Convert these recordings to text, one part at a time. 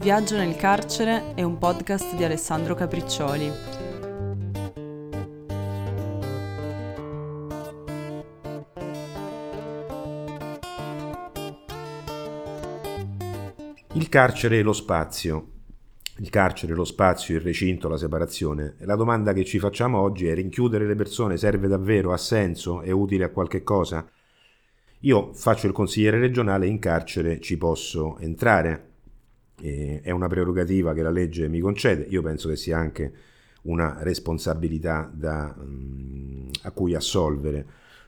Viaggio nel carcere è un podcast di Alessandro Capriccioli. Il carcere e lo spazio. Il carcere, lo spazio, il recinto, la separazione. La domanda che ci facciamo oggi è rinchiudere le persone serve davvero, ha senso, è utile a qualche cosa? Io faccio il consigliere regionale in carcere ci posso entrare, eh, è una prerogativa che la legge mi concede, io penso che sia anche una responsabilità da, um, a cui assolvere.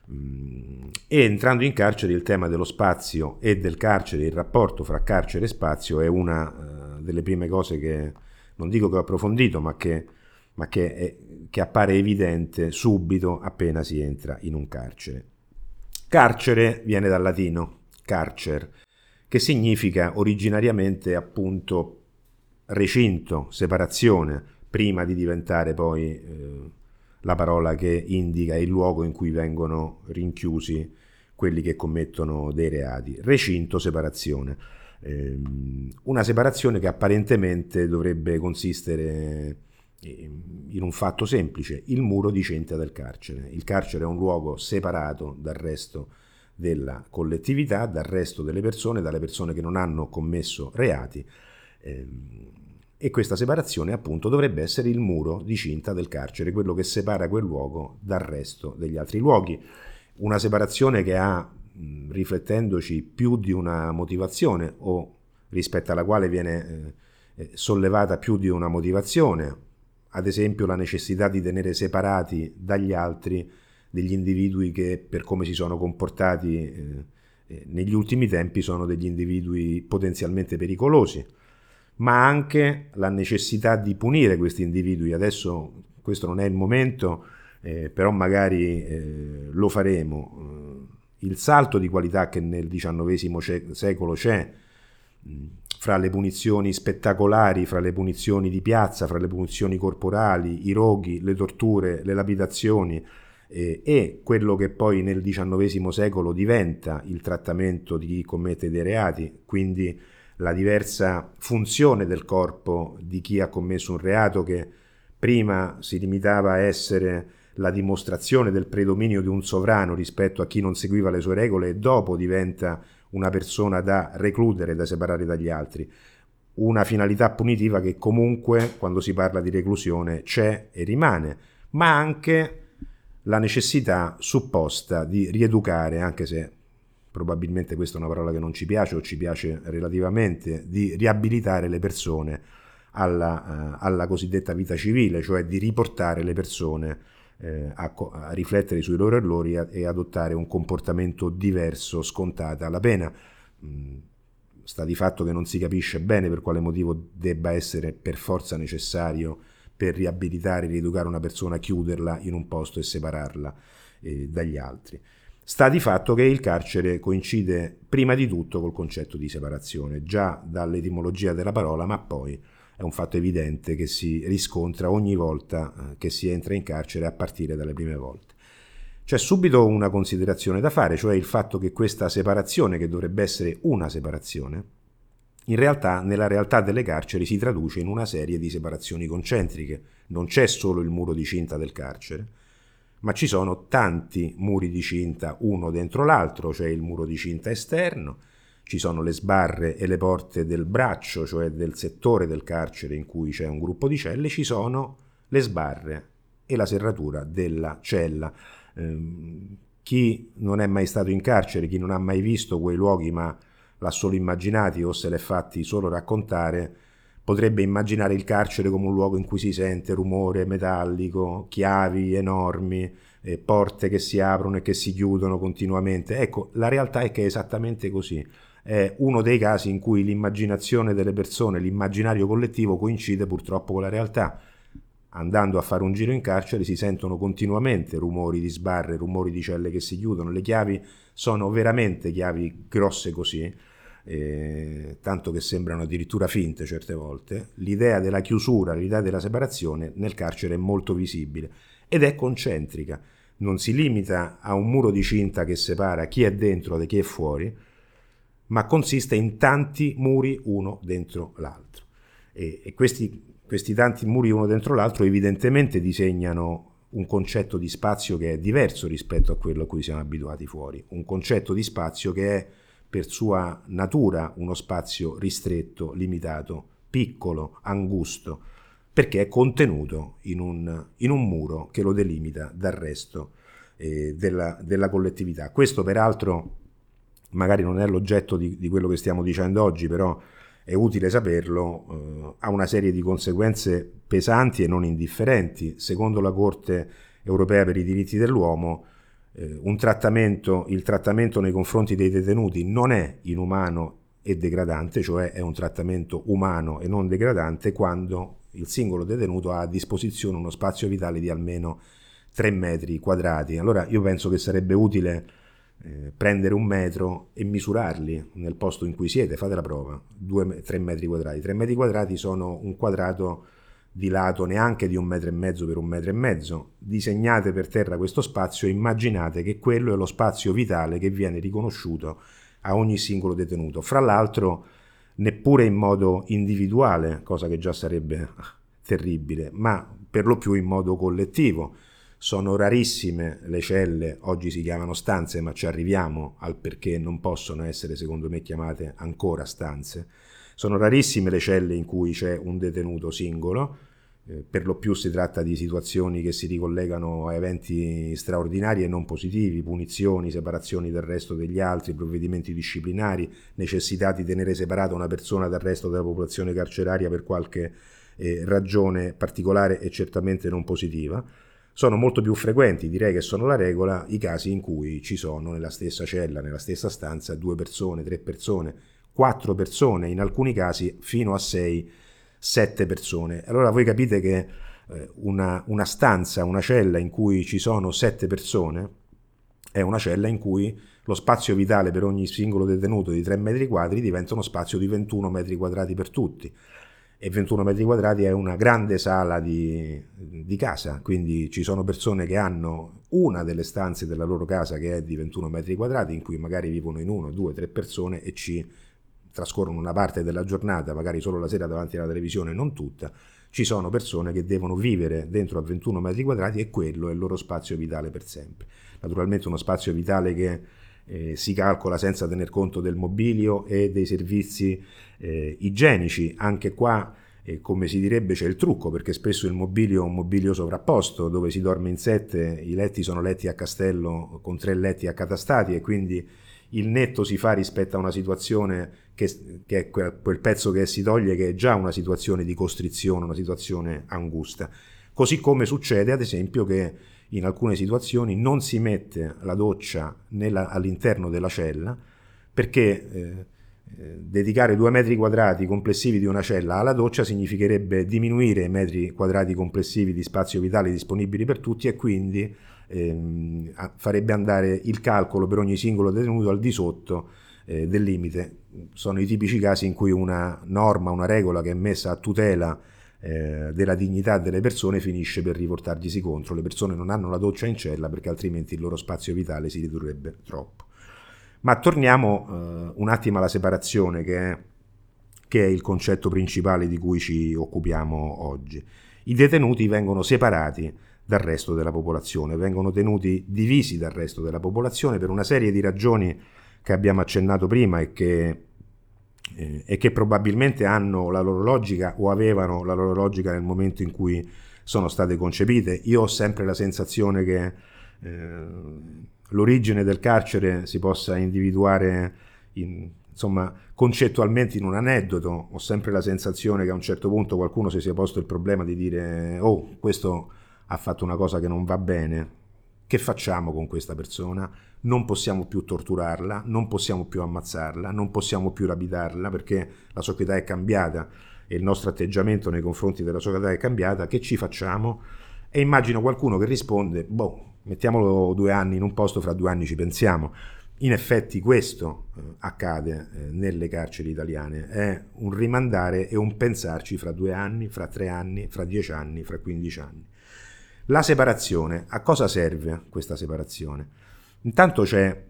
Um, e entrando in carcere il tema dello spazio e del carcere, il rapporto fra carcere e spazio è una uh, delle prime cose che non dico che ho approfondito, ma che, ma che, è, che appare evidente subito appena si entra in un carcere. Carcere viene dal latino, carcer, che significa originariamente appunto recinto, separazione, prima di diventare poi eh, la parola che indica il luogo in cui vengono rinchiusi quelli che commettono dei reati. Recinto, separazione. Eh, una separazione che apparentemente dovrebbe consistere in un fatto semplice, il muro di cinta del carcere. Il carcere è un luogo separato dal resto della collettività, dal resto delle persone, dalle persone che non hanno commesso reati. Ehm, e questa separazione appunto dovrebbe essere il muro di cinta del carcere, quello che separa quel luogo dal resto degli altri luoghi. Una separazione che ha, riflettendoci, più di una motivazione o rispetto alla quale viene eh, sollevata più di una motivazione, ad esempio la necessità di tenere separati dagli altri degli individui che per come si sono comportati eh, eh, negli ultimi tempi sono degli individui potenzialmente pericolosi, ma anche la necessità di punire questi individui. Adesso questo non è il momento, eh, però magari eh, lo faremo. Il salto di qualità che nel XIX secolo c'è fra le punizioni spettacolari, fra le punizioni di piazza, fra le punizioni corporali, i roghi, le torture, le lapidazioni, eh, e quello che poi nel XIX secolo diventa il trattamento di chi commette dei reati, quindi la diversa funzione del corpo di chi ha commesso un reato che prima si limitava a essere la dimostrazione del predominio di un sovrano rispetto a chi non seguiva le sue regole e dopo diventa una persona da recludere, da separare dagli altri. Una finalità punitiva che comunque, quando si parla di reclusione, c'è e rimane, ma anche la necessità supposta di rieducare, anche se probabilmente questa è una parola che non ci piace o ci piace relativamente, di riabilitare le persone alla, uh, alla cosiddetta vita civile, cioè di riportare le persone eh, a, a, riflettere sui loro errori e adottare un comportamento diverso, scontata la pena. Mm, sta di fatto che non si capisce bene per quale motivo debba essere per forza necessario per riabilitare, rieducare una persona, chiuderla in un posto e separarla eh, dagli altri. Sta di fatto che il carcere coincide prima di tutto col concetto di separazione, già dall'etimologia della parola, ma poi è un fatto evidente che si riscontra ogni volta eh, che si entra in carcere a partire dalle prime volte. C'è subito una considerazione da fare, cioè il fatto che questa separazione, che dovrebbe essere una separazione, in realtà nella realtà delle carceri si traduce in una serie di separazioni concentriche. Non c'è solo il muro di cinta del carcere, ma ci sono tanti muri di cinta uno dentro l'altro, cioè il muro di cinta esterno, ci sono le sbarre e le porte del braccio, cioè del settore del carcere in cui c'è un gruppo di celle, ci sono le sbarre e la serratura della cella. Eh, chi non è mai stato in carcere, chi non ha mai visto quei luoghi, ma l'ha solo immaginati o se l'è fatti solo raccontare, potrebbe immaginare il carcere come un luogo in cui si sente rumore metallico, chiavi enormi, porte che si aprono e che si chiudono continuamente. Ecco, la realtà è che è esattamente così. È uno dei casi in cui l'immaginazione delle persone, l'immaginario collettivo coincide purtroppo con la realtà. Andando a fare un giro in carcere si sentono continuamente rumori di sbarre, rumori di celle che si chiudono, le chiavi sono veramente chiavi grosse così eh, tanto che sembrano addirittura finte certe volte, l'idea della chiusura, l'idea della separazione nel carcere è molto visibile ed è concentrica, non si limita a un muro di cinta che separa chi è dentro da chi è fuori, ma consiste in tanti muri uno dentro l'altro. E, e questi, questi tanti muri uno dentro l'altro evidentemente disegnano un concetto di spazio che è diverso rispetto a quello a cui siamo abituati fuori, un concetto di spazio che è per sua natura uno spazio ristretto, limitato, piccolo, angusto, perché è contenuto in un, in un muro che lo delimita dal resto eh, della, della, collettività. Questo peraltro magari non è l'oggetto di, di, quello che stiamo dicendo oggi, però è utile saperlo, eh, ha una serie di conseguenze pesanti e non indifferenti. Secondo la Corte europea per i diritti dell'uomo, eh, trattamento, il trattamento nei confronti dei detenuti non è inumano e degradante, cioè è un trattamento umano e non degradante quando il singolo detenuto ha a disposizione uno spazio vitale di almeno 3 metri quadrati. Allora io penso che sarebbe utile eh, prendere un metro e misurarli nel posto in cui siete, fate la prova, 3 metri quadrati. 3 metri quadrati sono un quadrato di lato neanche di un metro e mezzo per un metro e mezzo. Disegnate per terra questo spazio e immaginate che quello è lo spazio vitale che viene riconosciuto a ogni singolo detenuto. Fra l'altro, neppure in modo individuale, cosa che già sarebbe terribile, ma per lo più in modo collettivo. Sono rarissime le celle, oggi si chiamano stanze, ma ci arriviamo al perché non possono essere, secondo me, chiamate ancora stanze sono rarissime le celle in cui c'è un detenuto singolo, eh, per lo più si tratta di situazioni che si ricollegano a eventi straordinari e non positivi, punizioni, separazioni dal resto degli altri, provvedimenti disciplinari, necessità di tenere separata una persona dal resto della popolazione carceraria per qualche eh, ragione particolare e certamente non positiva. Sono molto più frequenti, direi che sono la regola, i casi in cui ci sono nella stessa cella, nella stessa stanza, due persone, tre persone, quattro persone, in alcuni casi fino a sei, sette persone. Allora voi capite che eh, una, una stanza, una cella in cui ci sono sette persone è una cella in cui lo spazio vitale per ogni singolo detenuto di 3 metri quadri diventa uno spazio di 21 metri quadrati per tutti. E 21 metri quadrati è una grande sala di, di, casa, quindi ci sono persone che hanno una delle stanze della loro casa che è di 21 metri quadrati, in cui magari vivono in uno, due, tre persone e ci trascorrono una parte della giornata, magari solo la sera davanti alla televisione, non tutta, ci sono persone che devono vivere dentro a 21 metri quadrati e quello è il loro spazio vitale per sempre. Naturalmente uno spazio vitale che eh, si calcola senza tener conto del mobilio e dei servizi eh, igienici. Anche qua, eh, come si direbbe, c'è il trucco, perché spesso il mobilio è un mobilio sovrapposto, dove si dorme in sette, i letti sono letti a castello con tre letti accatastati e quindi il netto si fa rispetto a una situazione che, che è quel, quel, pezzo che si toglie che è già una situazione di costrizione, una situazione angusta. Così come succede ad esempio che in alcune situazioni non si mette la doccia nella, all'interno della cella perché eh, eh, dedicare due metri quadrati complessivi di una cella alla doccia significherebbe diminuire i metri quadrati complessivi di spazio vitale disponibili per tutti e quindi ehm, farebbe andare il calcolo per ogni singolo detenuto al di sotto eh, del limite. Sono i tipici casi in cui una norma, una regola che è messa a tutela eh, della dignità delle persone finisce per riportarglisi contro. Le persone non hanno la doccia in cella perché altrimenti il loro spazio vitale si ridurrebbe troppo. Ma torniamo eh, un attimo alla separazione che è, che è il concetto principale di cui ci occupiamo oggi. I detenuti vengono separati dal resto della popolazione, vengono tenuti divisi dal resto della popolazione per una serie di ragioni che abbiamo accennato prima e che, eh, e che probabilmente hanno la loro logica o avevano la loro logica nel momento in cui sono state concepite. Io ho sempre la sensazione che eh, l'origine del carcere si possa individuare in, insomma, concettualmente in un aneddoto. Ho sempre la sensazione che a un certo punto qualcuno si sia posto il problema di dire oh, questo ha fatto una cosa che non va bene, che facciamo con questa persona? Non possiamo più torturarla, non possiamo più ammazzarla, non possiamo più rapidarla perché la società è cambiata e il nostro atteggiamento nei confronti della società è cambiata, che ci facciamo? E immagino qualcuno che risponde, boh, mettiamolo due anni in un posto, fra due anni ci pensiamo. In effetti questo eh, accade eh, nelle carceri italiane, è un rimandare e un pensarci fra due anni, fra tre anni, fra dieci anni, fra quindici anni. La separazione, a cosa serve questa separazione? Intanto c'è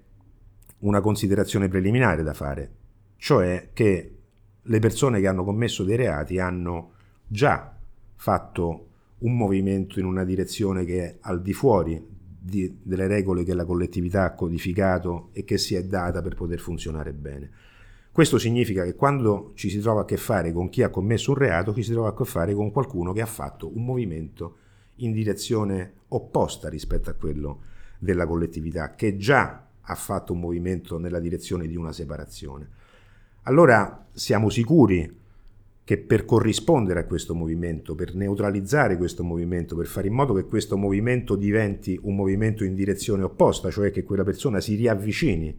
una considerazione preliminare da fare, cioè che le persone che hanno commesso dei reati hanno già fatto un movimento in una direzione che è al di fuori di, delle regole che la collettività ha codificato e che si è data per poter funzionare bene. Questo significa che quando ci si trova a che fare con chi ha commesso un reato, ci si trova a che fare con qualcuno che ha fatto un movimento in direzione opposta rispetto a quello della collettività, che già ha fatto un movimento nella direzione di una separazione. Allora siamo sicuri che per corrispondere a questo movimento, per neutralizzare questo movimento, per fare in modo che questo movimento diventi un movimento in direzione opposta, cioè che quella persona si riavvicini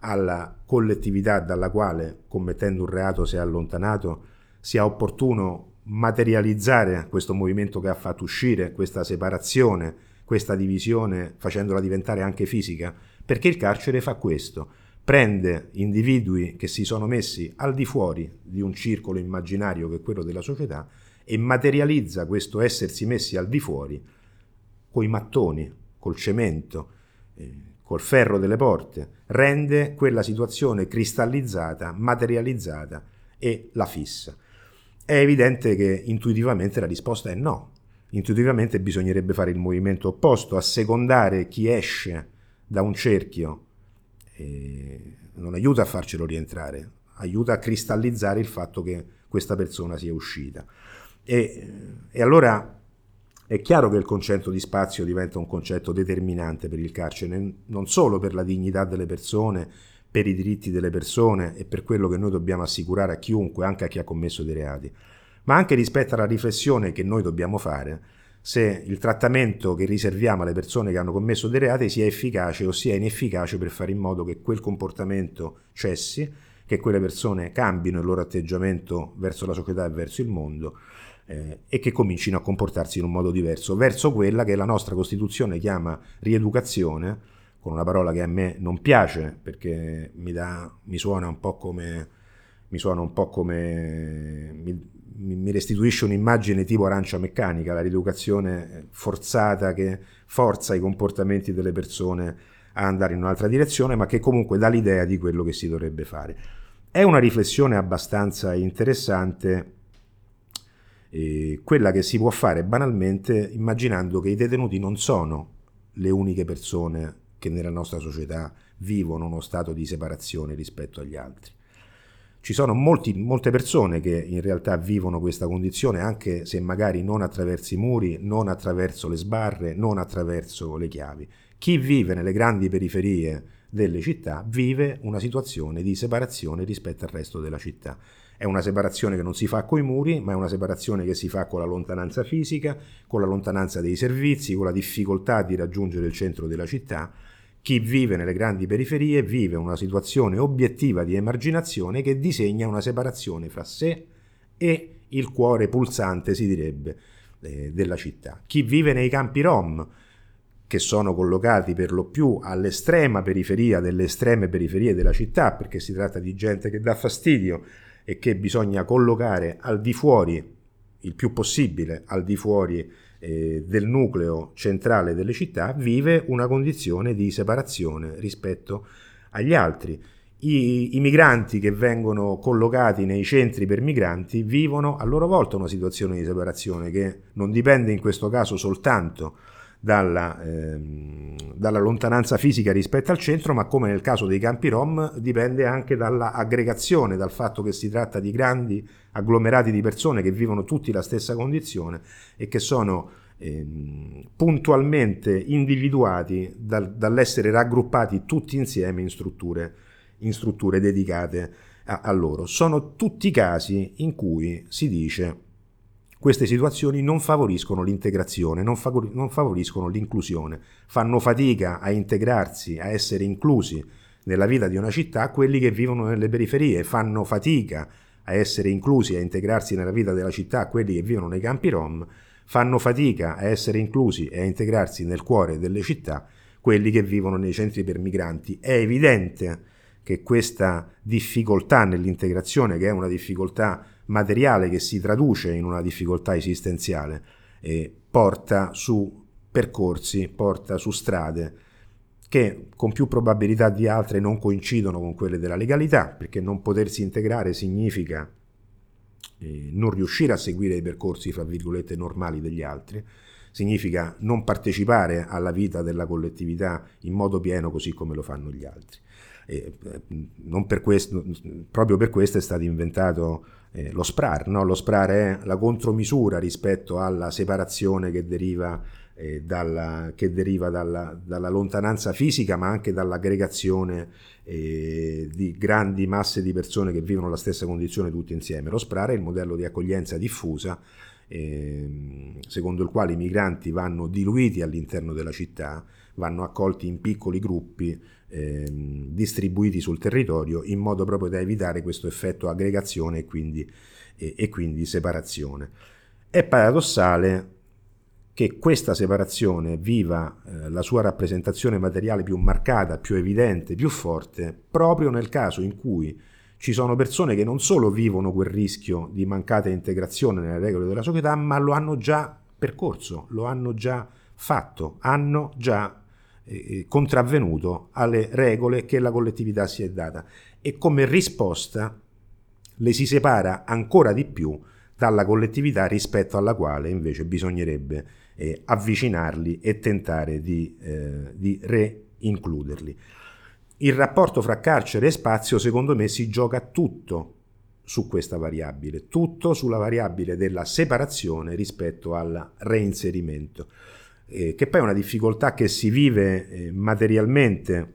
alla collettività dalla quale, commettendo un reato, si è allontanato, sia opportuno materializzare questo movimento che ha fatto uscire, questa separazione, questa divisione, facendola diventare anche fisica, perché il carcere fa questo prende individui che si sono messi al di fuori di un circolo immaginario che è quello della società e materializza questo essersi messi al di fuori coi mattoni, col cemento, eh, col ferro delle porte, rende quella situazione cristallizzata, materializzata e la fissa. È evidente che intuitivamente la risposta è no. Intuitivamente bisognerebbe fare il movimento opposto, assecondare chi esce da un cerchio non aiuta a farcelo rientrare, aiuta a cristallizzare il fatto che questa persona sia uscita. E, e allora è chiaro che il concetto di spazio diventa un concetto determinante per il carcere, non solo per la dignità delle persone, per i diritti delle persone e per quello che noi dobbiamo assicurare a chiunque, anche a chi ha commesso dei reati, ma anche rispetto alla riflessione che noi dobbiamo fare se il trattamento che riserviamo alle persone che hanno commesso dei reati sia efficace o sia inefficace per fare in modo che quel comportamento cessi, che quelle persone cambino il loro atteggiamento verso la società e verso il mondo eh, e che comincino a comportarsi in un modo diverso, verso quella che la nostra Costituzione chiama rieducazione, con una parola che a me non piace perché mi, dà, mi suona un po' come mi suona un po' come mi, mi restituisce un'immagine tipo arancia meccanica, la rieducazione forzata che forza i comportamenti delle persone a andare in un'altra direzione, ma che comunque dà l'idea di quello che si dovrebbe fare. È una riflessione abbastanza interessante eh, quella che si può fare banalmente immaginando che i detenuti non sono le uniche persone che nella nostra società vivono uno stato di separazione rispetto agli altri. Ci sono molti, molte persone che in realtà vivono questa condizione anche se magari non attraverso i muri, non attraverso le sbarre, non attraverso le chiavi. Chi vive nelle grandi periferie delle città vive una situazione di separazione rispetto al resto della città. È una separazione che non si fa coi muri, ma è una separazione che si fa con la lontananza fisica, con la lontananza dei servizi, con la difficoltà di raggiungere il centro della città chi vive nelle grandi periferie vive una situazione obiettiva di emarginazione che disegna una separazione fra sé e il cuore pulsante, si direbbe, eh, della città. Chi vive nei campi rom, che sono collocati per lo più all'estrema periferia delle estreme periferie della città, perché si tratta di gente che dà fastidio e che bisogna collocare al di fuori, il più possibile al di fuori eh, del nucleo centrale delle città vive una condizione di separazione rispetto agli altri. I, I, migranti che vengono collocati nei centri per migranti vivono a loro volta una situazione di separazione che non dipende in questo caso soltanto dalla, ehm, dalla, lontananza fisica rispetto al centro, ma come nel caso dei campi rom dipende anche dall'aggregazione, dal fatto che si tratta di grandi agglomerati di persone che vivono tutti la stessa condizione e che sono ehm, puntualmente individuati dal, dall'essere raggruppati tutti insieme in strutture, in strutture dedicate a, a loro. Sono tutti casi in cui si dice queste situazioni non favoriscono l'integrazione, non, favor- non favoriscono l'inclusione, fanno fatica a integrarsi, a essere inclusi nella vita di una città quelli che vivono nelle periferie, fanno fatica a essere inclusi, a integrarsi nella vita della città quelli che vivono nei campi rom, fanno fatica a essere inclusi e a integrarsi nel cuore delle città quelli che vivono nei centri per migranti. È evidente che questa difficoltà nell'integrazione, che è una difficoltà materiale che si traduce in una difficoltà esistenziale, eh, porta su percorsi, porta su strade che con più probabilità di altre non coincidono con quelle della legalità, perché non potersi integrare significa eh, non riuscire a seguire i percorsi, fra virgolette, normali degli altri, significa non partecipare alla vita della collettività in modo pieno così come lo fanno gli altri. E, eh, per questo, proprio per questo è stato inventato eh, lo SPRAR. No? Lo SPRAR è la contromisura rispetto alla separazione che deriva, eh, dalla, che deriva dalla, dalla, lontananza fisica, ma anche dall'aggregazione eh, di grandi masse di persone che vivono la stessa condizione tutti insieme. Lo SPRAR è il modello di accoglienza diffusa ehm, secondo il quale i migranti vanno diluiti all'interno della città, vanno accolti in piccoli gruppi ehm, distribuiti sul territorio in modo proprio da evitare questo effetto aggregazione e quindi, e, e quindi separazione. È paradossale che questa separazione viva eh, la sua rappresentazione materiale più marcata, più evidente, più forte, proprio nel caso in cui ci sono persone che non solo vivono quel rischio di mancata integrazione nelle regole della società, ma lo hanno già percorso, lo hanno già fatto, hanno già eh, contravvenuto alle regole che la collettività si è data e come risposta le si separa ancora di più dalla collettività rispetto alla quale invece bisognerebbe eh, avvicinarli e tentare di, eh, di reincluderli. Il rapporto fra carcere e spazio secondo me si gioca tutto su questa variabile, tutto sulla variabile della separazione rispetto al reinserimento. Eh, che poi è una difficoltà che si vive eh, materialmente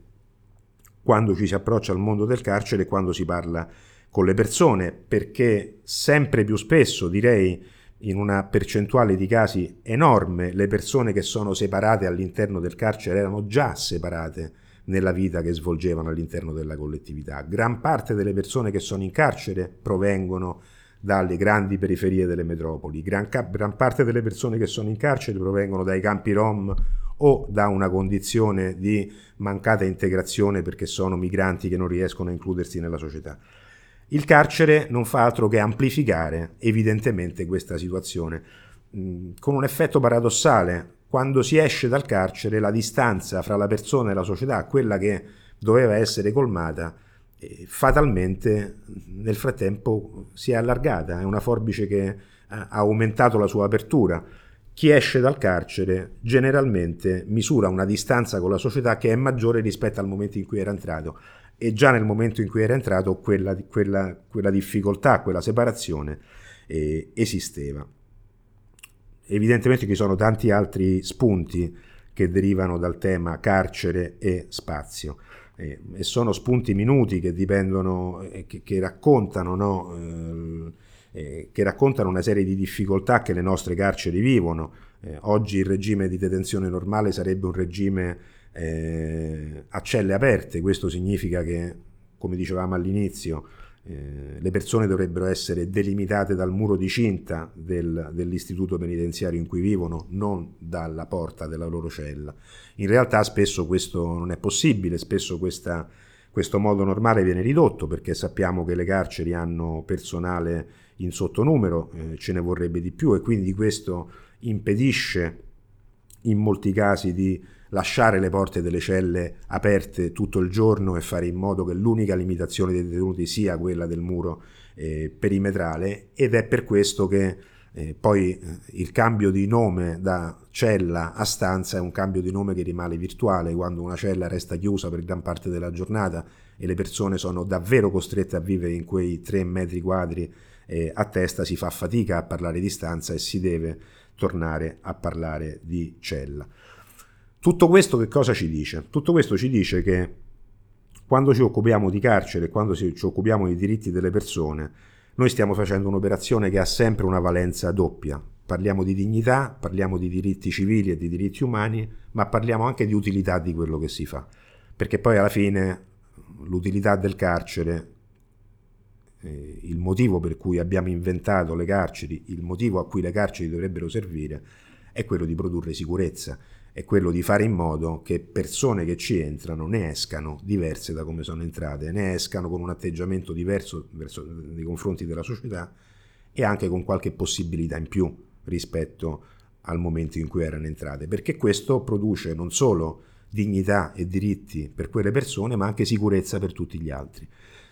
quando ci si approccia al mondo del carcere e quando si parla con le persone, perché sempre più spesso, direi in una percentuale di casi enorme, le persone che sono separate all'interno del carcere erano già separate nella vita che svolgevano all'interno della collettività. Gran parte delle persone che sono in carcere provengono dalle grandi periferie delle metropoli. Gran, gran, parte delle persone che sono in carcere provengono dai campi rom o da una condizione di mancata integrazione perché sono migranti che non riescono a includersi nella società. Il carcere non fa altro che amplificare evidentemente questa situazione, con un effetto paradossale. Quando si esce dal carcere la distanza fra la persona e la società, quella che doveva essere colmata, fatalmente nel frattempo si è allargata, è una forbice che ha aumentato la sua apertura. Chi esce dal carcere generalmente misura una distanza con la società che è maggiore rispetto al momento in cui era entrato e già nel momento in cui era entrato quella, quella, quella difficoltà, quella separazione eh, esisteva. Evidentemente ci sono tanti altri spunti che derivano dal tema carcere e spazio eh, e sono spunti minuti che dipendono, eh, che, che, raccontano, no? Eh, eh, che raccontano una serie di difficoltà che le nostre carceri vivono. Eh, oggi il regime di detenzione normale sarebbe un regime eh, a celle aperte, questo significa che, come dicevamo all'inizio, eh, le persone dovrebbero essere delimitate dal muro di cinta del, dell'istituto penitenziario in cui vivono, non dalla porta della loro cella. In realtà spesso questo non è possibile, spesso questa, questo modo normale viene ridotto perché sappiamo che le carceri hanno personale in sottonumero, eh, ce ne vorrebbe di più e quindi questo impedisce in molti casi di lasciare le porte delle celle aperte tutto il giorno e fare in modo che l'unica limitazione dei detenuti sia quella del muro eh, perimetrale ed è per questo che eh, poi eh, il cambio di nome da cella a stanza è un cambio di nome che rimane virtuale quando una cella resta chiusa per gran parte della giornata e le persone sono davvero costrette a vivere in quei tre metri quadri eh, a testa si fa fatica a parlare di stanza e si deve tornare a parlare di cella. Tutto questo che cosa ci dice? Tutto questo ci dice che quando ci occupiamo di carcere, quando ci occupiamo dei diritti delle persone, noi stiamo facendo un'operazione che ha sempre una valenza doppia. Parliamo di dignità, parliamo di diritti civili e di diritti umani, ma parliamo anche di utilità di quello che si fa. Perché poi alla fine l'utilità del carcere, eh, il motivo per cui abbiamo inventato le carceri, il motivo a cui le carceri dovrebbero servire, è quello di produrre sicurezza, è quello di fare in modo che persone che ci entrano ne escano diverse da come sono entrate, ne escano con un atteggiamento diverso verso, nei confronti della società e anche con qualche possibilità in più rispetto al momento in cui erano entrate, perché questo produce non solo dignità e diritti per quelle persone, ma anche sicurezza per tutti gli altri.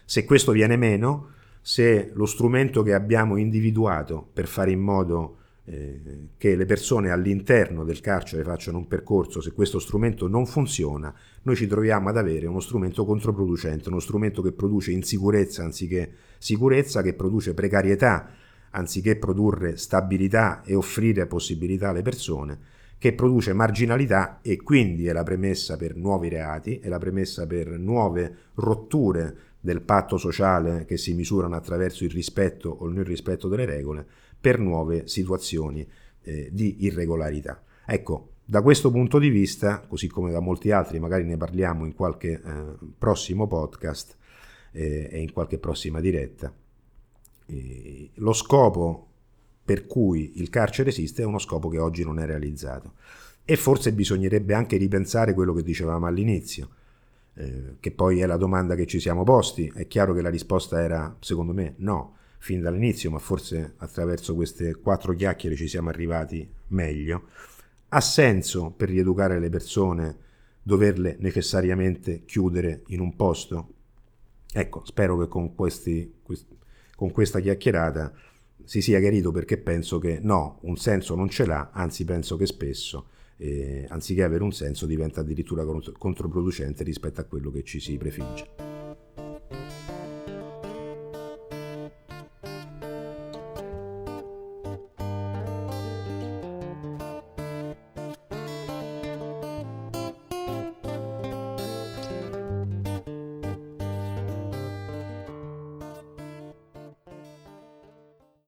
Se questo viene meno, se lo strumento che abbiamo individuato per fare in modo eh, che le persone all'interno del carcere facciano un percorso, se questo strumento non funziona, noi ci troviamo ad avere uno strumento controproducente, uno strumento che produce insicurezza anziché sicurezza, che produce precarietà anziché produrre stabilità e offrire possibilità alle persone, che produce marginalità e quindi è la premessa per nuovi reati, è la premessa per nuove rotture del patto sociale che si misurano attraverso il rispetto o il non rispetto delle regole, per nuove situazioni eh, di irregolarità. Ecco, da questo punto di vista, così come da molti altri, magari ne parliamo in qualche eh, prossimo podcast eh, e in qualche prossima diretta, eh, lo scopo per cui il carcere esiste è uno scopo che oggi non è realizzato. E forse bisognerebbe anche ripensare quello che dicevamo all'inizio, eh, che poi è la domanda che ci siamo posti. È chiaro che la risposta era, secondo me, no, fin dall'inizio, ma forse attraverso queste quattro chiacchiere ci siamo arrivati meglio. Ha senso per rieducare le persone doverle necessariamente chiudere in un posto? Ecco, spero che con questi, con questa chiacchierata si sia chiarito perché penso che no, un senso non ce l'ha, anzi penso che spesso, eh, anziché avere un senso, diventa addirittura controproducente rispetto a quello che ci si prefigge.